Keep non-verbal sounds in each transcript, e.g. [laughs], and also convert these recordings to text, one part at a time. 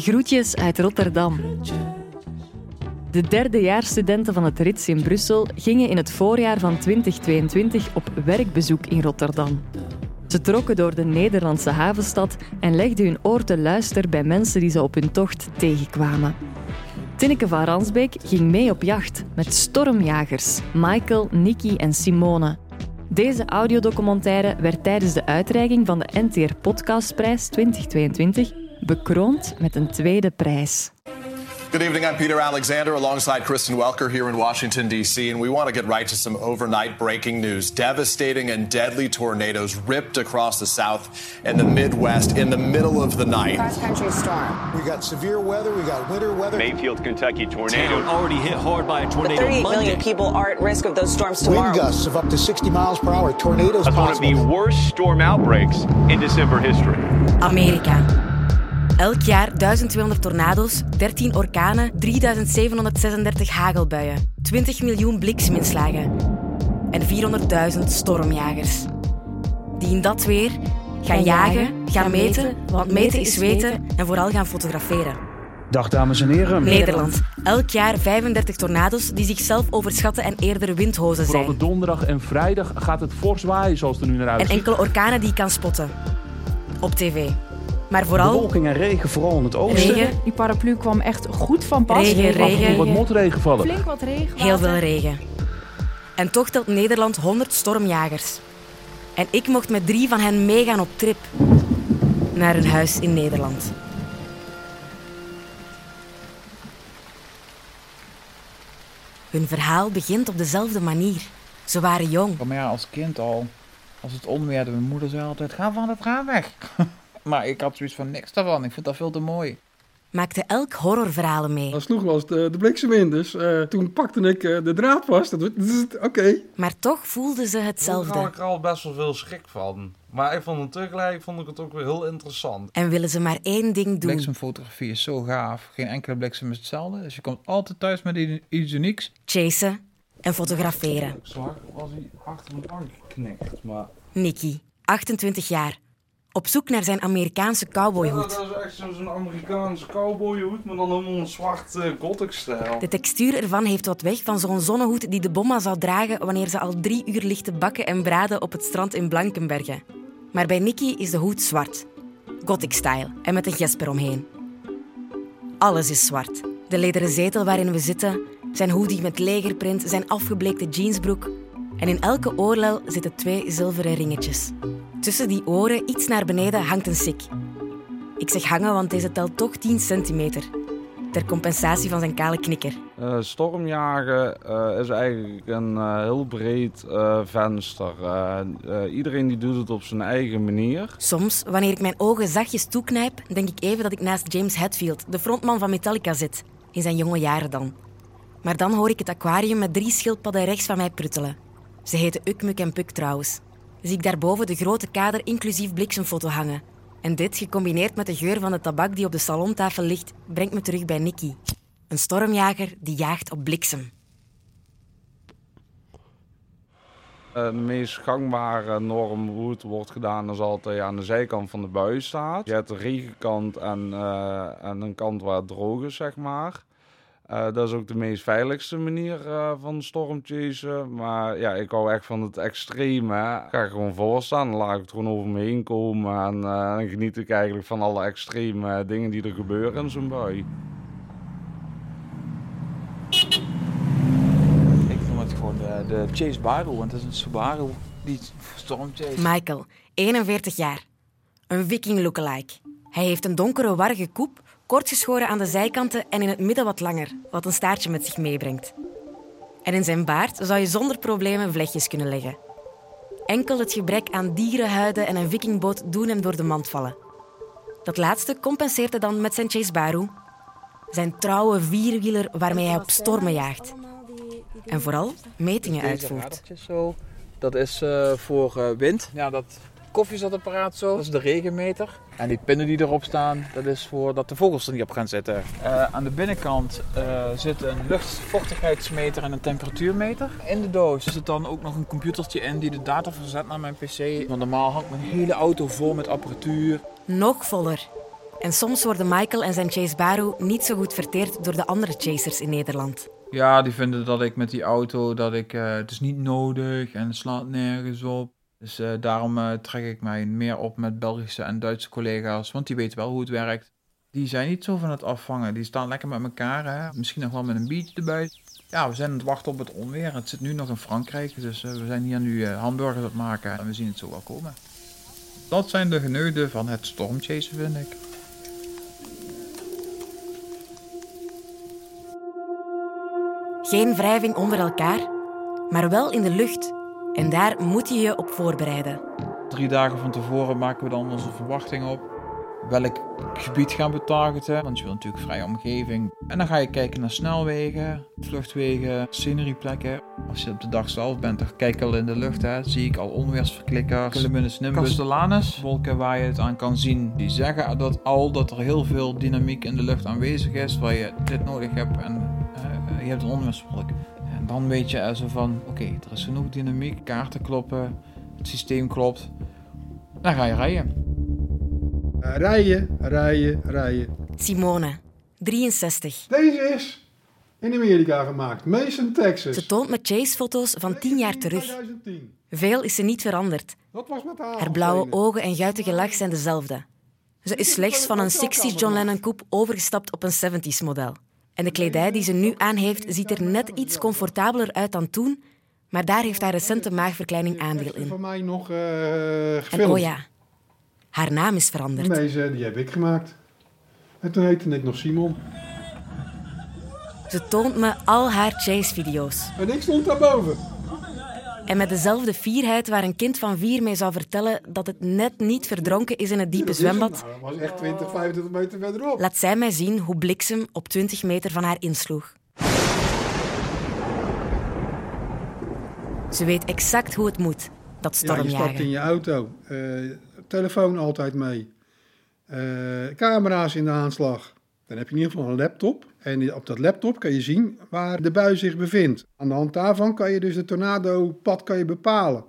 Groetjes uit Rotterdam. De derdejaarsstudenten van het RITS in Brussel gingen in het voorjaar van 2022 op werkbezoek in Rotterdam. Ze trokken door de Nederlandse havenstad en legden hun oor te luisteren bij mensen die ze op hun tocht tegenkwamen. Tinneke van Ransbeek ging mee op jacht met stormjagers Michael, Nicky en Simone. Deze audiodocumentaire werd tijdens de uitreiking van de NTR Podcastprijs 2022 bekroond met een tweede prijs. Good evening. I'm Peter Alexander alongside Kristen Welker here in Washington, D.C., and we want to get right to some overnight breaking news. Devastating and deadly tornadoes ripped across the South and the Midwest in the middle of the night. Cross country storm. We got severe weather, we got winter weather. Mayfield, Kentucky tornado. Town already hit hard by a tornado 38 Monday. million people are at risk of those storms Wind tomorrow. gusts of up to 60 miles per hour, tornadoes That's one of possible. the worst storm outbreaks in December history. Amerika. Elk jaar 1200 tornado's, 13 orkanen, 3736 hagelbuien, 20 miljoen blikseminslagen en 400.000 stormjagers. Die in dat weer gaan jagen, gaan meten, want meten is weten en vooral gaan fotograferen. Dag dames en heren. Nederland. Elk jaar 35 tornado's die zichzelf overschatten en eerder windhozen Vooral zijn. de donderdag en vrijdag gaat het fors waaien zoals het er nu naar En uitziet. enkele orkanen die je kan spotten. Op tv. Maar vooral Bewolking en regen, vooral in het oosten. regen, Die paraplu kwam echt goed van pas. Regen, regen. wat motregen vallen. Flink wat regen. heel veel regen. En toch telt Nederland 100 stormjagers. En ik mocht met drie van hen meegaan op trip. Naar een huis in Nederland. Hun verhaal begint op dezelfde manier. Ze waren jong, Maar ja, als kind al, als het onweerde, mijn moeder zei altijd, ga van het raam weg. [laughs] maar ik had zoiets van niks daarvan, ik vond dat veel te mooi. maakten elk horrorverhalen mee. Dan sloeg wel eens de, de bliksem in, dus eh, toen pakte ik eh, de draad vast. Dat was- Oké. Maar toch voelden ze Toen had hetzelfde. ik er al best wel veel schrik van. Maar ik vond het tegelijk vond ik het ook weer heel interessant. En willen ze maar één ding doen. Bliksemfotografie is zo gaaf. Geen enkele bliksem is hetzelfde. Dus je komt altijd thuis met iets unieks. Chasen en fotograferen. Ik zag was hij achter mijn bank geknikt. Maar Nicky, 28 jaar. Op zoek naar zijn Amerikaanse cowboyhoed. dat is echt zo- zo'n Amerikaanse cowboyhoed, maar dan helemaal een zwart uh, gothic stijl. De textuur ervan heeft wat weg van zo'n zonnehoed die de bomma zou dragen wanneer ze al drie uur ligt te bakken en braden op het strand in Blankenbergen. Maar bij Nicky is de hoed zwart. Gothic-style en met een gesp eromheen. Alles is zwart. De lederen zetel waarin we zitten, zijn hoodie met legerprint, zijn afgebleekte jeansbroek. En in elke oorlel zitten twee zilveren ringetjes. Tussen die oren, iets naar beneden, hangt een sik. Ik zeg hangen, want deze telt toch 10 centimeter. Ter compensatie van zijn kale knikker. Eh, stormjagen eh, is eigenlijk een eh, heel breed venster. Iedereen die doet het op zijn eigen manier. Soms, wanneer ik mijn ogen zachtjes toeknijp, denk ik even dat ik naast James Hetfield, de frontman van Metallica, zit. In zijn jonge jaren dan. Maar dan hoor ik het aquarium met drie schildpadden rechts van mij pruttelen. Ze heten Ukmuk en Puk trouwens. Zie ik daarboven de grote kader inclusief bliksemfoto hangen. En dit, gecombineerd met de geur van de tabak die op de salontafel ligt, brengt me terug bij Nicky. Een stormjager die jaagt op bliksem. Eh, de meest gangbare norm hoe het wordt gedaan is altijd aan de zijkant van de buis staat. Je hebt de regenkant en, eh, en een kant waar het droog is, zeg maar. Eh, dat is ook de meest veiligste manier eh, van stormchasen. Maar ja, ik hou echt van het extreme. hè. Ik ga gewoon voorstaan, dan laat ik het gewoon over me heen komen. En eh, dan geniet ik eigenlijk van alle extreme dingen die er gebeuren in zo'n bui. Ik noem het gewoon de, de Chase Bible, want het is een Subaru die stormchase. Michael, 41 jaar. Een viking lookalike. Hij heeft een donkere warrige koep, kort geschoren aan de zijkanten en in het midden wat langer, wat een staartje met zich meebrengt. En in zijn baard zou je zonder problemen vlechtjes kunnen leggen. Enkel het gebrek aan dierenhuiden en een vikingboot doen hem door de mand vallen. Dat laatste compenseert hij dan met zijn Chase Baru, zijn trouwe vierwieler waarmee hij op stormen jaagt. En vooral metingen uitvoert. Dat is eh, voor eh, wind. Ja, dat koffiezetapperaat zo. Dat is de regenmeter. En die pinnen die erop staan, dat is voor dat de vogels er niet op gaan zitten. Eh, aan de binnenkant eh, zit een luchtvochtigheidsmeter en een temperatuurmeter. In de doos zit dan ook nog een computertje in die de data verzet naar mijn pc. Want normaal hangt mijn hele auto vol met apparatuur. Nog voller. En soms worden Michael en zijn Chase Baru niet zo goed verteerd door de andere chasers in Nederland. Ja, die vinden dat ik met die auto, dat ik, eh, het is niet nodig en het slaat nergens op. Dus eh, daarom eh, trek ik mij meer op met Belgische en Duitse collega's, want die weten wel hoe het werkt. Die zijn niet zo van het afvangen, die staan lekker met elkaar, hè? misschien nog wel met een biertje erbij. Ja, we zijn aan het wachten op het onweer. Het zit nu nog in Frankrijk, dus we zijn hier nu hamburgers aan het maken en we zien het zo wel komen. Dat zijn de geneugden van het stormchasen, vind ik. Geen wrijving onder elkaar, maar wel in de lucht. En daar moet je je op voorbereiden. Drie dagen van tevoren maken we dan onze verwachting op. Welk gebied gaan we targeten? Want je wil natuurlijk vrije omgeving. En dan ga je kijken naar snelwegen, vluchtwegen, scenerieplekken. Als je op de dag zelf bent, dan kijk ik al in de lucht. Hè. Zie ik al onweersverklikkers, cumulus nimbus, castellanus. Wolken waar je het aan kan zien. Die zeggen dat al dat er heel veel dynamiek in de lucht aanwezig is. Waar je dit nodig hebt en uh, je hebt een onweerswolk. Dan weet je zo van, oké, er is genoeg dynamiek. Kaarten kloppen, het systeem klopt. Dan ga je rijden. Rijden, rijden, rijden. Simone, 63. Deze is in Amerika gemaakt, Mason, Texas. Ze toont me Chase-foto's van tien jaar terug. 2010. Veel is ze niet veranderd. Dat was met haar. Haar blauwe ogen en guitige lach zijn dezelfde. Ze is slechts van een 60s John Lennon coupe overgestapt op een 70s model. En de kledij die ze nu aan heeft, ziet er net iets comfortabeler uit dan toen, maar daar heeft haar recente maagverkleining aandeel in. Voor mij nog uh, En oh ja, haar naam is veranderd. Deze, die heb ik gemaakt. En toen heette ik nog Simon. Ze toont me al haar chase-video's. En ik stond daarboven. En met dezelfde fierheid waar een kind van vier mee zou vertellen dat het net niet verdronken is in het diepe zwembad. Nou, dat was echt 20, 25 meter verderop. Laat zij mij zien hoe bliksem op 20 meter van haar insloeg. Ze weet exact hoe het moet, dat stormjagen. Ja, je stapt in je auto. Uh, telefoon altijd mee. Uh, camera's in de aanslag. Dan heb je in ieder geval een laptop. En op dat laptop kan je zien waar de bui zich bevindt. Aan de hand daarvan kan je dus het tornado-pad kan je bepalen.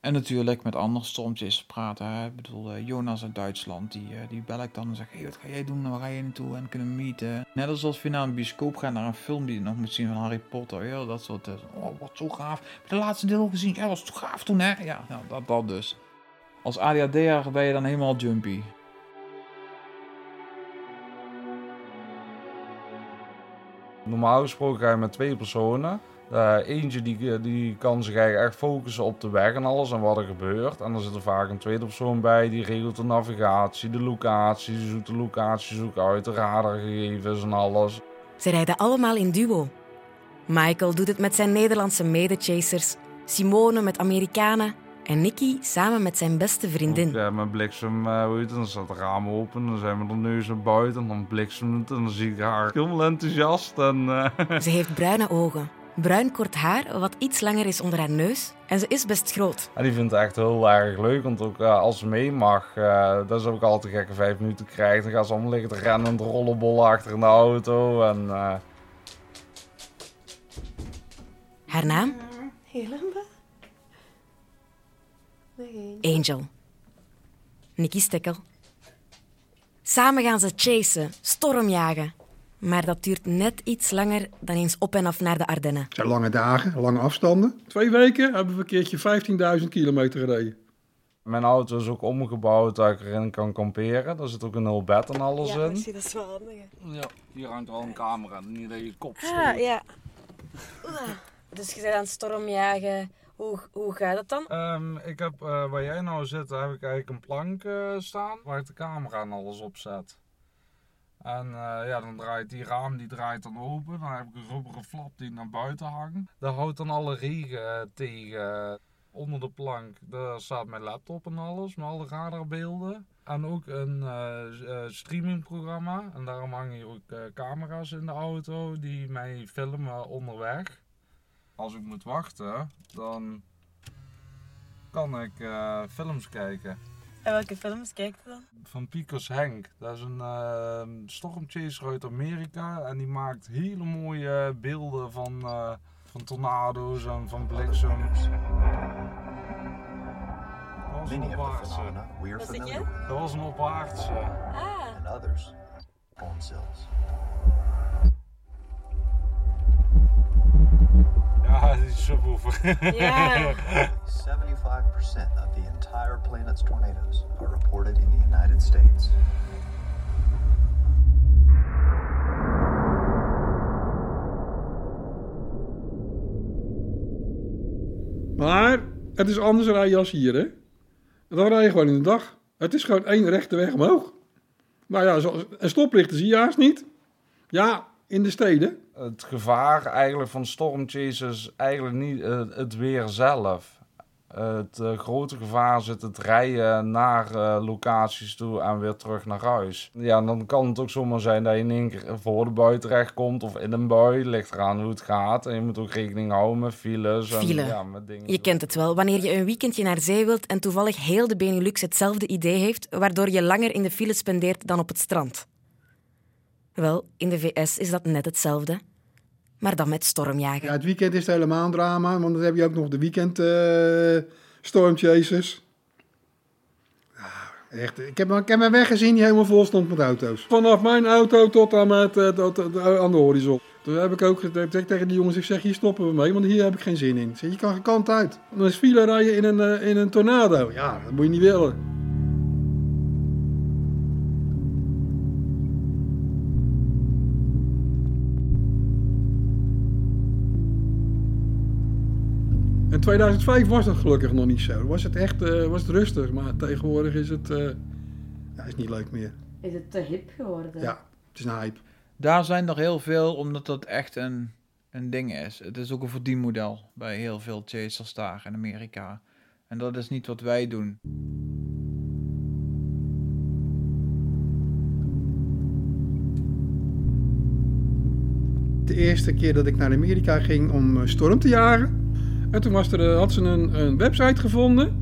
En natuurlijk met andere stormtjes praten. Hè. Ik bedoel, uh, Jonas uit Duitsland, die, uh, die bel ik dan en zeg hey, wat ga jij doen? Waar ga je naartoe? En kunnen we meeten? Net als als we naar een bioscoop gaan, naar een film die je nog moet zien van Harry Potter. Ja, dat soort, uh, oh, wat zo gaaf. Heb je de laatste deel gezien? Ja, was zo gaaf toen, hè? Ja, nou, dat, dat dus. Als ADHD'er ben je dan helemaal jumpy. Normaal gesproken ga je met twee personen. Uh, eentje die, die kan zich eigenlijk echt focussen op de weg en alles en wat er gebeurt. En dan zit er vaak een tweede persoon bij die regelt de navigatie, de locatie, zoekt de locatie zoekt uit, de radargegevens en alles. Ze rijden allemaal in duo. Michael doet het met zijn Nederlandse medechasers, Simone met Amerikanen en Nicky samen met zijn beste vriendin. Ja, met bliksem, uh, hoe heet het, dan staat het raam open, dan zijn we de neus naar buiten en dan bliksemt het en dan zie ik haar helemaal enthousiast. En, uh... Ze heeft bruine ogen, bruin kort haar, wat iets langer is onder haar neus en ze is best groot. En die vindt het echt heel erg leuk, want ook uh, als ze mee mag, dat is ook altijd gekke vijf minuten krijgt. Dan gaan ze allemaal liggen te rennen en te rollenbollen achter in de auto. En, Haar naam? Angel. Nicky Stekkel. Samen gaan ze chasen, stormjagen. Maar dat duurt net iets langer dan eens op en af naar de Ardennen. Het zijn lange dagen, lange afstanden. Twee weken hebben we een keertje 15.000 kilometer gereden. Mijn auto is ook omgebouwd dat ik erin kan kamperen. Daar zit ook een heel bed en alles ja, in. Ja, dat is wel handig. Ja, hier hangt wel een camera, niet dat je kop Ah, ja. Dus je bent aan het stormjagen. Hoe, hoe gaat dat dan? Um, ik heb, uh, waar jij nou zit, heb ik eigenlijk een plank uh, staan waar ik de camera en alles op zet. En uh, ja, dan draait die raam die draait dan open. Dan heb ik een rubberen flap die naar buiten hangt. Daar houdt dan alle regen tegen. Onder de plank daar staat mijn laptop en alles, met alle radarbeelden. En ook een streamingprogramma. En daarom hangen hier ook camera's in de auto die mij filmen onderweg als ik moet wachten, dan kan ik uh, films kijken. En welke films kijkt u dan? Van Picos Henk. Dat is een uh, stormchaser uit Amerika. En die maakt hele mooie beelden van, uh, van tornado's en van bliksems. Dat was een opwaartse. Je? Dat was een opwaartse. Ah. others, home Ja, die subwoofer. Ja. 75% of the entire planet's tornadoes are reported in the United States. Maar het is anders rijden als hier, hè? Dan rij je gewoon in de dag. Het is gewoon één rechte weg omhoog. Nou ja, stoplichten zie je haast niet. Ja, in de steden. Het gevaar eigenlijk van stormchase is eigenlijk niet eh, het weer zelf. Het eh, grote gevaar zit het rijden naar eh, locaties toe en weer terug naar huis. Ja, en dan kan het ook zomaar zijn dat je in één keer voor de bui terechtkomt of in een bui. Ligt eraan hoe het gaat. En je moet ook rekening houden met files. En, File. Ja, met dingen. Je kent het wel, wanneer je een weekendje naar zee wilt en toevallig heel de Benelux hetzelfde idee heeft, waardoor je langer in de file spendeert dan op het strand. Wel, in de VS is dat net hetzelfde, maar dan met stormjagen. Ja, het weekend is het helemaal een drama, want dan heb je ook nog de weekend eh stormchasers. Ja, echt, ik heb, ik heb mijn weg gezien die helemaal vol stond met auto's. Vanaf mijn auto tot aan, met, eh, tot, tot- aan de horizon. Toen heb ik ook gezegd tegen die jongens, ik zeg, hier stoppen we mee, want hier heb ik geen zin in. Zeg, je kan geen kant uit. Dan is file rijden in een, eh, in een tornado. Ja, dat moet je niet willen. In 2005 was dat gelukkig nog niet zo. Was het echt eh, was het rustig, maar tegenwoordig is het eh, ja, is niet leuk meer. Is het te hip geworden? Ja, het is een hype. Daar zijn er heel veel, omdat dat echt een, een ding is. Het is ook een verdienmodel bij heel veel chasers daar in Amerika. En dat is niet wat wij doen. De eerste keer dat ik naar Amerika ging om eh, storm te jagen. En toen was er, eh, had ze een, een website gevonden,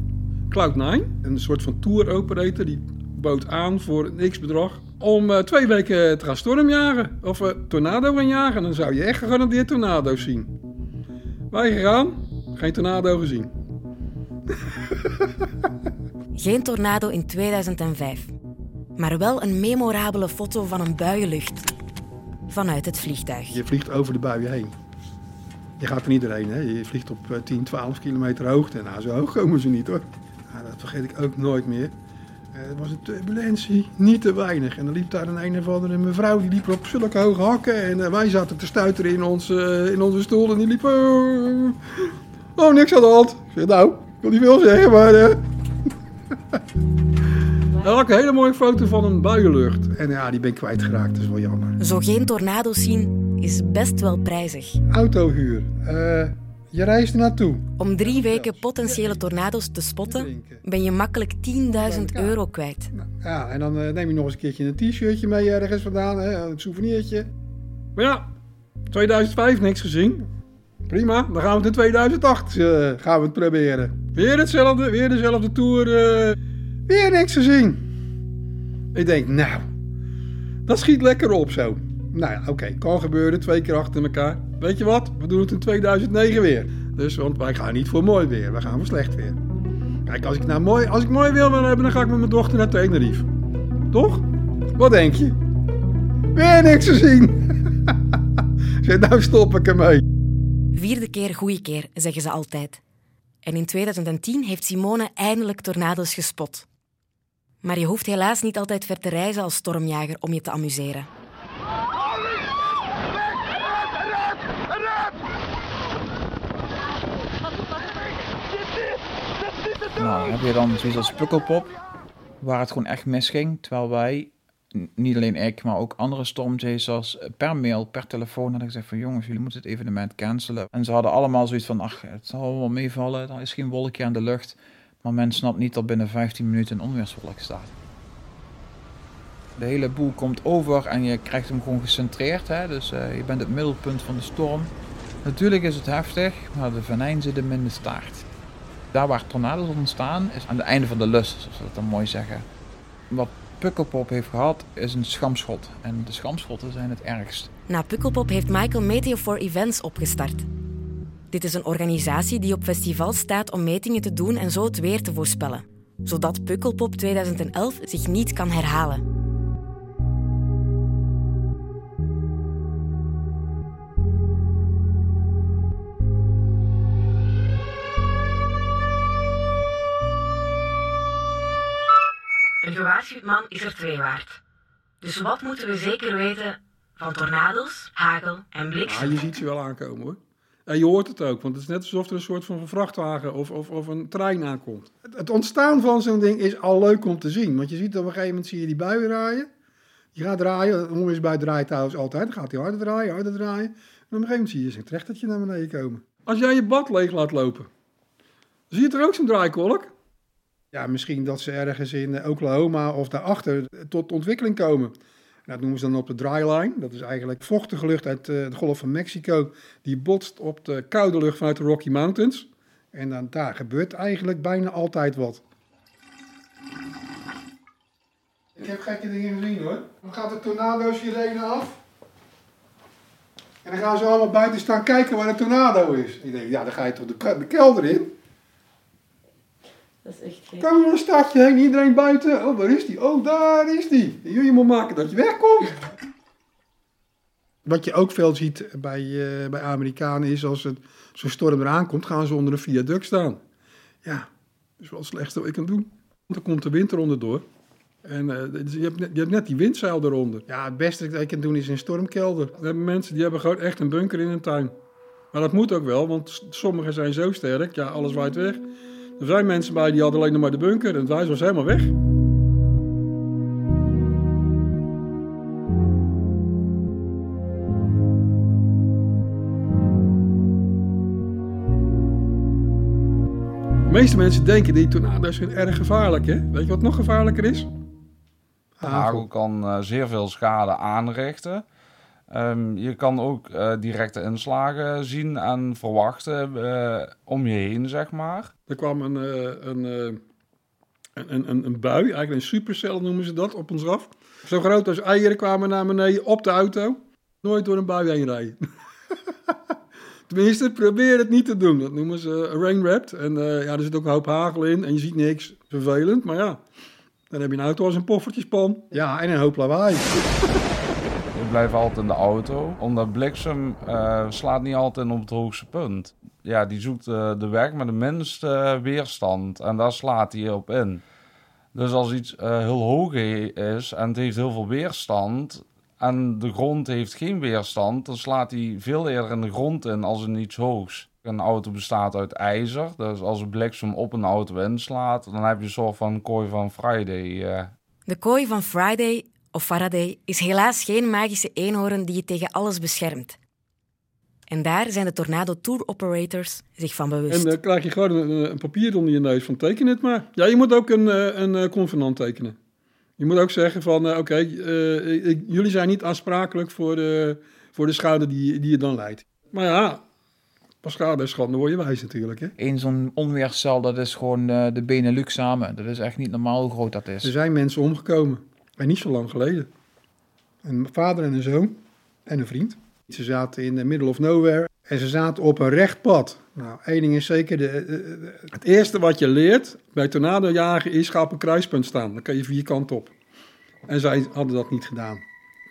Cloud9, een soort van tour operator die bood aan voor een x-bedrag om eh, twee weken te gaan stormjagen of eh, tornado gaan jagen. En dan zou je echt gegarandeerd tornado's zien. Wij gegaan, geen tornado gezien. [laughs] Geen tornado in 2005, maar wel een memorabele foto van een buienlucht vanuit het vliegtuig. Je vliegt over de buien heen. Je gaat er niet doorheen, hè? je vliegt op eh, 10, 12 kilometer hoogte. Nou, zo hoog komen ze niet hoor. Nou, dat vergeet ik ook nooit meer. Eh, Er was een turbulentie, niet te weinig. En dan liep daar een een of andere mevrouw, die liep op zulke hoge hakken. En eh, wij zaten te stuiteren in, ons, eh, in onze stoel en die liep... eh, oh, niks aan de hand. Ik zei, nou, ik wil niet veel zeggen, maar... eh [laughs] Dan had ik een hele mooie foto van een buienlucht. En ja, die ben ik kwijtgeraakt, dat is wel jammer. Zo geen tornado's zien is best wel prijzig. Autohuur. Eh, je reist naartoe. Om drie weken potentiële tornado's te spotten, ben je makkelijk 10.000 euro kwijt. Ja, en dan eh, neem je nog eens een keertje een t-shirtje mee ergens vandaan, een souvenirtje. Maar ja, 2005 niks gezien. Prima, dan gaan we het in 2008 eh, gaan we het proberen. Weer hetzelfde, weer dezelfde tour. weer niks gezien. Ik denk, nou, dat schiet lekker op zo. Nou ja, oké, kan gebeuren, twee keer achter elkaar. Weet je wat, we doen het in 2009 weer. Dus, want wij gaan niet voor mooi weer, we gaan voor slecht weer. Kijk, als ik, nou mooi, als ik mooi wil hebben, dan ga ik met mijn dochter naar Tenerife. Toch? Wat denk je? Weer niks te zien. [laughs] Zeg, nou stop ik ermee. Vierde keer goede keer, zeggen ze altijd. En in 2010 heeft Simone eindelijk tornado's gespot. Maar je hoeft helaas niet altijd ver te reizen als stormjager om je te amuseren. Nou, heb je dan zoiets als Pukkelpop, waar het gewoon echt misging. Terwijl wij, niet alleen ik, maar ook andere stormchasers, eh, per mail, per telefoon hadden gezegd van jongens, jullie moeten het evenement cancelen. En ze hadden allemaal zoiets van, ach, het zal wel meevallen, er is geen wolkje aan de lucht. Maar men snapt niet dat binnen 15 minuten een onweerswolk staat. De hele boel komt over en je krijgt hem gewoon gecentreerd. Hè? Dus eh, je bent het middelpunt van de storm. Natuurlijk is het heftig, maar de venijn zit hem in staart. Daar waar tornado's ontstaan is aan het einde van de lus, zoals ze dat dan mooi zeggen. Wat Pukkelpop heeft gehad is een schamschot. En de schamschotten zijn het ergst. Na Pukkelpop heeft Michael Meteo for Events opgestart. Dit is een organisatie die op festivals staat om metingen te doen en zo het weer te voorspellen. Zodat Pukkelpop 2011 zich niet kan herhalen. Gewaarschuwd man is er twee waard. Dus wat moeten we zeker weten van tornado's, hagel en bliksem? Ja, je ziet ze wel aankomen hoor. En je hoort het ook, want het is net alsof er een soort van vrachtwagen of, of, of een trein aankomt. Het, ontstaan van zo'n ding is al leuk om te zien. Want je ziet op een gegeven moment zie je die buien draaien. Je gaat draaien, onweers bij draait trouwens altijd. Dan gaat hij harder draaien, harder draaien. En op een gegeven moment zie je zo'n trechtertje naar beneden komen. Als jij je bad leeg laat lopen, zie je er ook zo'n draaikolk? Ja, misschien dat ze ergens in Oklahoma of daarachter tot ontwikkeling komen. Dat noemen ze dan op de dryline. Dat is eigenlijk vochtige lucht uit eh, de Golf van Mexico. Die botst op de koude lucht vanuit de Rocky Mountains. En dan, daar gebeurt eigenlijk bijna altijd wat. Ik heb gekke dingen gezien hoor. Dan gaat de tornado sirene af. En dan gaan ze allemaal buiten staan kijken waar een tornado is. Ik denk, ja, dan ga je toch de, de kelder in. Dat is echt gek. Kan er een stadje heen, iedereen buiten. Oh, waar is die? Oh, daar is die. Je moet maken dat je wegkomt. Wat je ook veel ziet bij, eh, bij Amerikanen is als het zo'n storm eraan komt, gaan ze onder een viaduct staan. Ja, dat is wel het slechtste wat je kan doen. Want dan komt de wind eronder door. En eh, dus je, hebt net, je hebt net die windzeil eronder. Ja, het beste dat je kan doen is een stormkelder. Er hebben mensen die hebben gewoon echt een bunker in hun tuin. Maar dat moet ook wel, want sommigen zijn zo sterk, ja, alles waait weg. Er zijn mensen bij die hadden alleen nog maar de bunker en het huis was helemaal weg. De meeste mensen denken die tornado's zijn erg gevaarlijk, hè? Weet je wat nog gevaarlijker is? Hagel kan eh, zeer veel schade aanrichten. Ehm, je kan ook eh, directe inslagen zien en verwachten eh, om je heen, zeg maar. Er kwam een, eh, een, eh, een, een, een bui, eigenlijk een supercel noemen ze dat, op ons af. Zo groot als eieren kwamen naar beneden op de auto. Nooit door een bui heen rijden. [laughs] Tenminste, probeer het niet te doen. Dat noemen ze eh, rain wrapped. En eh, ja, er zit ook een hoop hagel in en je ziet niks. Vervelend, maar ja. Dan heb je een auto als een poffertjespan. Ja, en een hoop lawaai. Je blijft altijd in de auto, omdat bliksem eh, slaat niet altijd op het hoogste punt. Ja, die zoekt eh, de weg met de minste weerstand en daar slaat hij op in. Dus als iets eh, heel hoog is en het heeft heel veel weerstand en de grond heeft geen weerstand, dan slaat hij veel eerder in de grond in als in iets hoogs. Een auto bestaat uit ijzer, dus als een bliksem op een auto inslaat, dan heb je een soort van kooi van Friday. eh. De kooi van Friday of Faraday is helaas geen magische eenhoorn die je tegen alles beschermt. En daar zijn de Tornado Tour Operators zich van bewust. En dan krijg je gewoon een, een papier onder je neus van teken het maar. Ja, je moet ook een, eh, een eh, convenant tekenen. Je moet ook zeggen van, eh, oké, eh, jullie zijn niet aansprakelijk voor de, voor de schade die, die je dan leidt. Maar ja, pas schade is schande, word je wijs natuurlijk. Hè? Eén zo'n onweerscel, dat is gewoon eh, de Benelux samen. Dat is echt niet normaal hoe groot dat is. Er zijn mensen omgekomen. En niet zo lang geleden. Een vader en een zoon en een vriend. Ze zaten in the middle of nowhere en ze zaten op een recht pad. Nou, één ding is zeker, de, de- de- het eerste wat je leert bij tornadojagen is ga op een kruispunt staan. Dan kan je vierkant op. En zij hadden dat niet gedaan.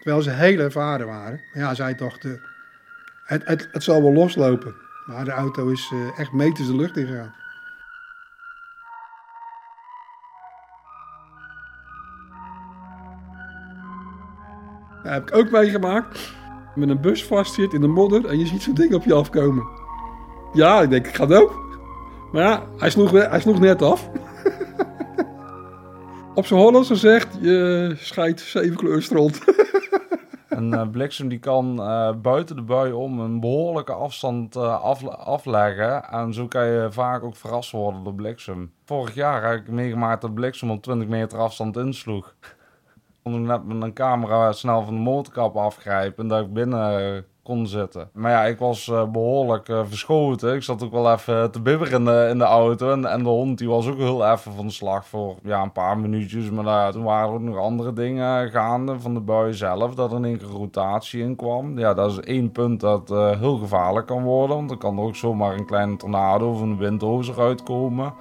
Terwijl ze heel ervaren waren. Ja, zij dachten, het, het, het zal wel loslopen. Maar de auto is eh, echt meters de lucht ingegaan. Dat heb ik ook meegemaakt. Met een bus vastzit in de modder en je ziet zo'n ding op je afkomen. Ja, ik denk, ik ga dood. Maar ja, hij sloeg, hij sloeg net af. [laughs] op zijn Hollands gezegd, je scheidt zeven kleuren stront. Een eh, bliksem die kan eh, buiten de bui om een behoorlijke afstand eh, af, afleggen. En zo kan je vaak ook verrast worden door bliksem. Vorig jaar heb ik meegemaakt dat bliksem op 20 meter afstand insloeg. Net met een camera snel van de motorkap afgrijpen en dat ik binnen eh, kon zitten. Maar ja, ik was eh, behoorlijk eh, verschoten. Ik zat ook wel even te bibberen in de, auto. En, en de hond die was ook heel even van de slag voor ja, een paar minuutjes. Maar ja, toen waren er ook nog andere dingen gaande van de bui zelf. Dat er in één keer rotatie in kwam. Ja, dat is één punt dat heel gevaarlijk kan worden. Want dan kan er ook zomaar een kleine tornado of een windhozer uitkomen.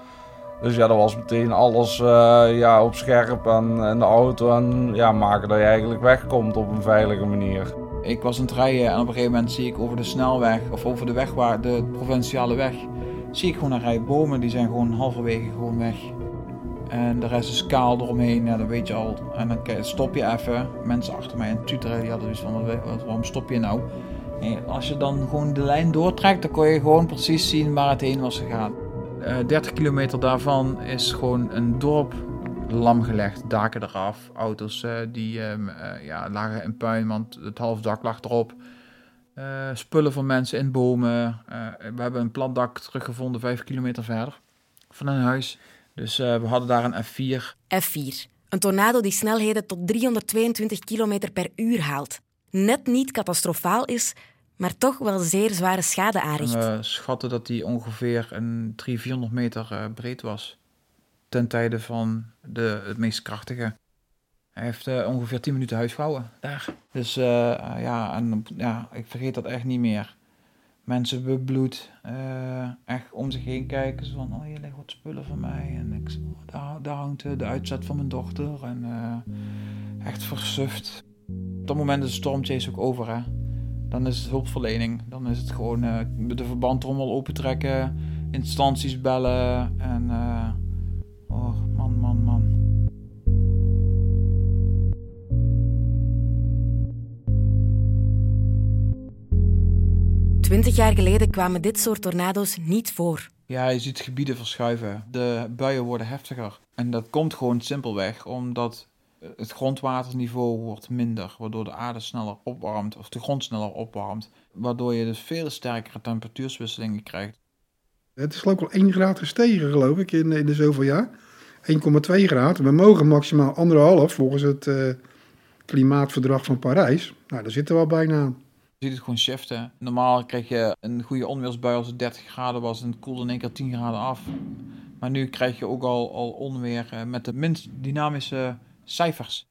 Dus ja, dat was meteen alles eh, ja, op scherp en in de auto. En ja, maken dat je eigenlijk wegkomt op een veilige manier. Ik was aan het rijden en op een gegeven moment zie ik over de snelweg of over de weg waar de provinciale weg, zie ik gewoon een rij bomen die zijn gewoon halverwege gewoon weg. En de rest is kaal eromheen, ja, dat weet je al. En dan stop je even. Mensen achter mij in tuteren, die hadden dus van, waarom stop je nou? En als je dan gewoon de lijn doortrekt, dan kon je gewoon precies zien waar het heen was gegaan. Eh 30 kilometer daarvan is gewoon een dorp lam gelegd. Daken eraf, auto's eh, die ehm, eh, ja, lagen in puin, want het half dak lag erop. Spullen van mensen in bomen. We hebben een plat dak teruggevonden, vijf kilometer verder van een huis. Dus we hadden daar een F4. F4. Een tornado die snelheden tot 322 km per uur haalt. Net niet catastrofaal is, maar toch wel zeer zware schade En aanricht. we schatten dat die ongeveer een 300, 400 meter eh, breed was. Ten tijde van de, het meest krachtige. Hij heeft eh, ongeveer 10 minuten huisvrouwen daar. Dus eh, eh, ja, en, ja, ik vergeet dat echt niet meer. Mensen bebloed, eh, echt om zich heen kijken. Zo van, oh hier liggen wat spullen van mij. En ik, zo, daar, daar hangt eh, de uitzet van mijn dochter. En eh, echt versuft. Op dat moment is de stormchase ook over, hè. Dan is het hulpverlening. Dan is het gewoon eh, de verbandtrommel opentrekken, instanties bellen en... eh, oh, man, man, man. Twintig jaar geleden kwamen dit soort tornado's niet voor. Ja, je ziet gebieden verschuiven. De buien worden heftiger. En dat komt gewoon simpelweg omdat het grondwaterniveau wordt minder, waardoor de aarde sneller opwarmt, of de grond sneller opwarmt, waardoor je dus veel sterkere temperatuurswisselingen krijgt. Het is geloof ik al 1 graad gestegen, geloof ik, in, in de zoveel jaar. 1,2 graden. We mogen maximaal anderhalf volgens het eh, klimaatverdrag van Parijs. Nou, daar zitten we al bijna aan. Je ziet het gewoon shiften. Normaal krijg je een goede onweersbui als het 30 graden was en het koelde in één keer 10 graden af. Maar nu krijg je ook al, al onweer eh, met de minst dynamische cijfers.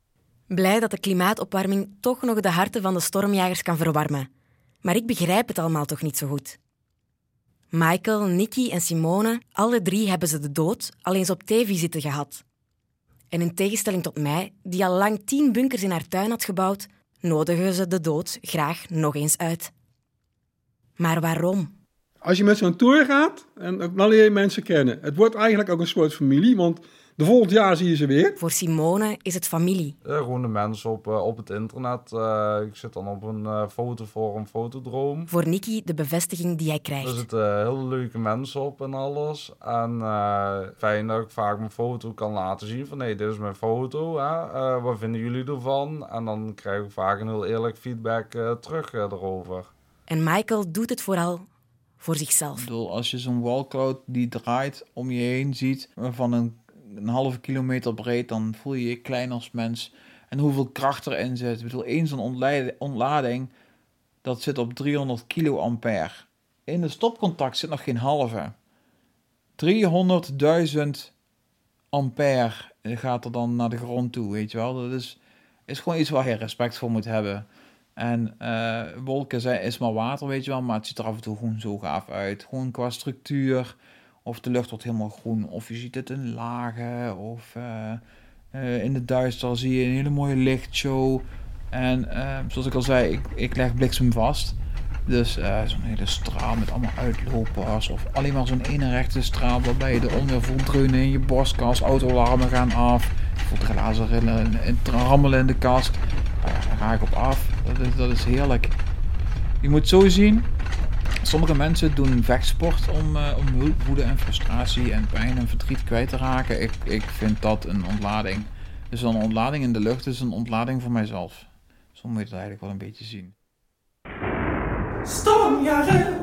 Blij dat de klimaatopwarming toch nog de harten van de stormjagers kan verwarmen. Maar ik begrijp het allemaal toch niet zo goed. Michael, Nicky en Simone, alle drie hebben ze de dood al eens op tv-zitten gehad. En in tegenstelling tot mij, die al lang tien bunkers in haar tuin had gebouwd, nodigen ze de dood graag nog eens uit. Maar waarom? Als je met zo'n tour gaat, en dan leer je mensen kennen. Het wordt eigenlijk ook een soort familie, want de volgend jaar zie je ze weer. Voor Simone is het familie. Eh, gewoon de mensen op, eh, op het internet. Eh, ik zit dan op een eh, fotoforum, Fotodroom. Voor Nicky de bevestiging die hij Er krijgt. zitten hele leuke mensen op en alles. En eh, fijn dat ik vaak mijn foto kan laten zien. Van nee, dit is mijn foto. Hè? Eh, wat vinden jullie ervan? En dan krijg ik vaak een heel eerlijk feedback eh, terug erover. En Michael doet het vooral voor zichzelf. Ik bedoel, als je zo'n wallcloud die draait om je heen ziet, van een, een halve kilometer breed, dan voel je je klein als mens. En hoeveel kracht erin zit. Ik bedoel, één zo'n ontlading, dat zit op 300 kiloampère. In de stopcontact zit nog geen halve. 300.000 ampère gaat er dan naar de grond toe, weet je wel. Dat is, is gewoon iets waar je respect voor moet hebben. En eh, wolken zijn, is maar water, weet je wel, maar het ziet er af en toe gewoon zo gaaf uit. Gewoon qua structuur, of de lucht wordt helemaal groen, of je ziet het in lagen, of eh, eh, in de duister zie je een hele mooie lichtshow. En eh, zoals ik al zei, ik, ik leg bliksem vast. Dus eh, zo'n hele straal met allemaal uitlopers, of alleen maar zo'n ene rechte straal waarbij je de onweer voelt dreunen in je borstkas, autoalarmen gaan af. Je voelt glazen rillen en rammelen in de kast. Nou daar ga ik op af. Dat is, dat is heerlijk. Je moet zo zien. Sommige mensen doen vechtsport om, eh, om wo- woede en frustratie en pijn en verdriet kwijt te raken. Ik, ik vind dat een ontlading. Dus een ontlading in de lucht is een ontlading voor mijzelf. Zo moet je het eigenlijk wel een beetje zien. Stormjaren,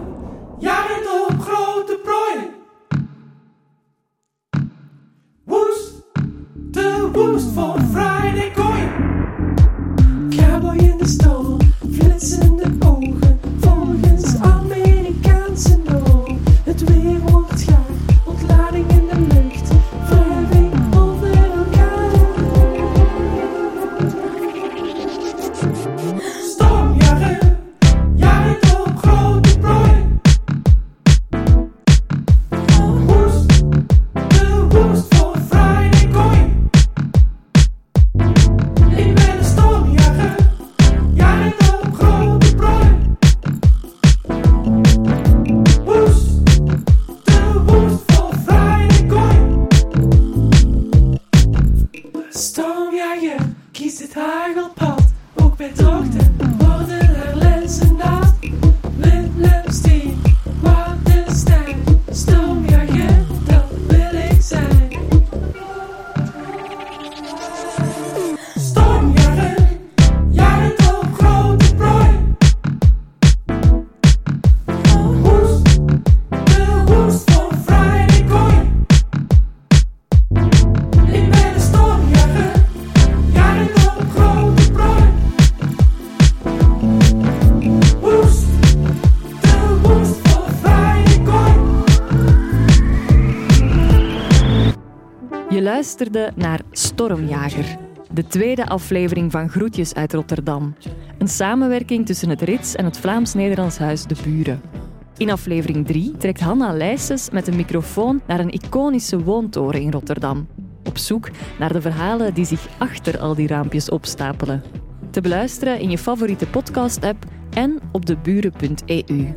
jaren op grote prooi. Woest, de woest van Friday naar Stormjager, de tweede aflevering van Groetjes uit Rotterdam. Een samenwerking tussen het Rits en het Vlaams-Nederlands Huis De Buren. In aflevering 3 trekt Hanna Leijsens met een microfoon naar een iconische woontoren in Rotterdam. Op zoek naar de verhalen die zich achter al die raampjes opstapelen. Te beluisteren in je favoriete podcast-app en op deburen.eu.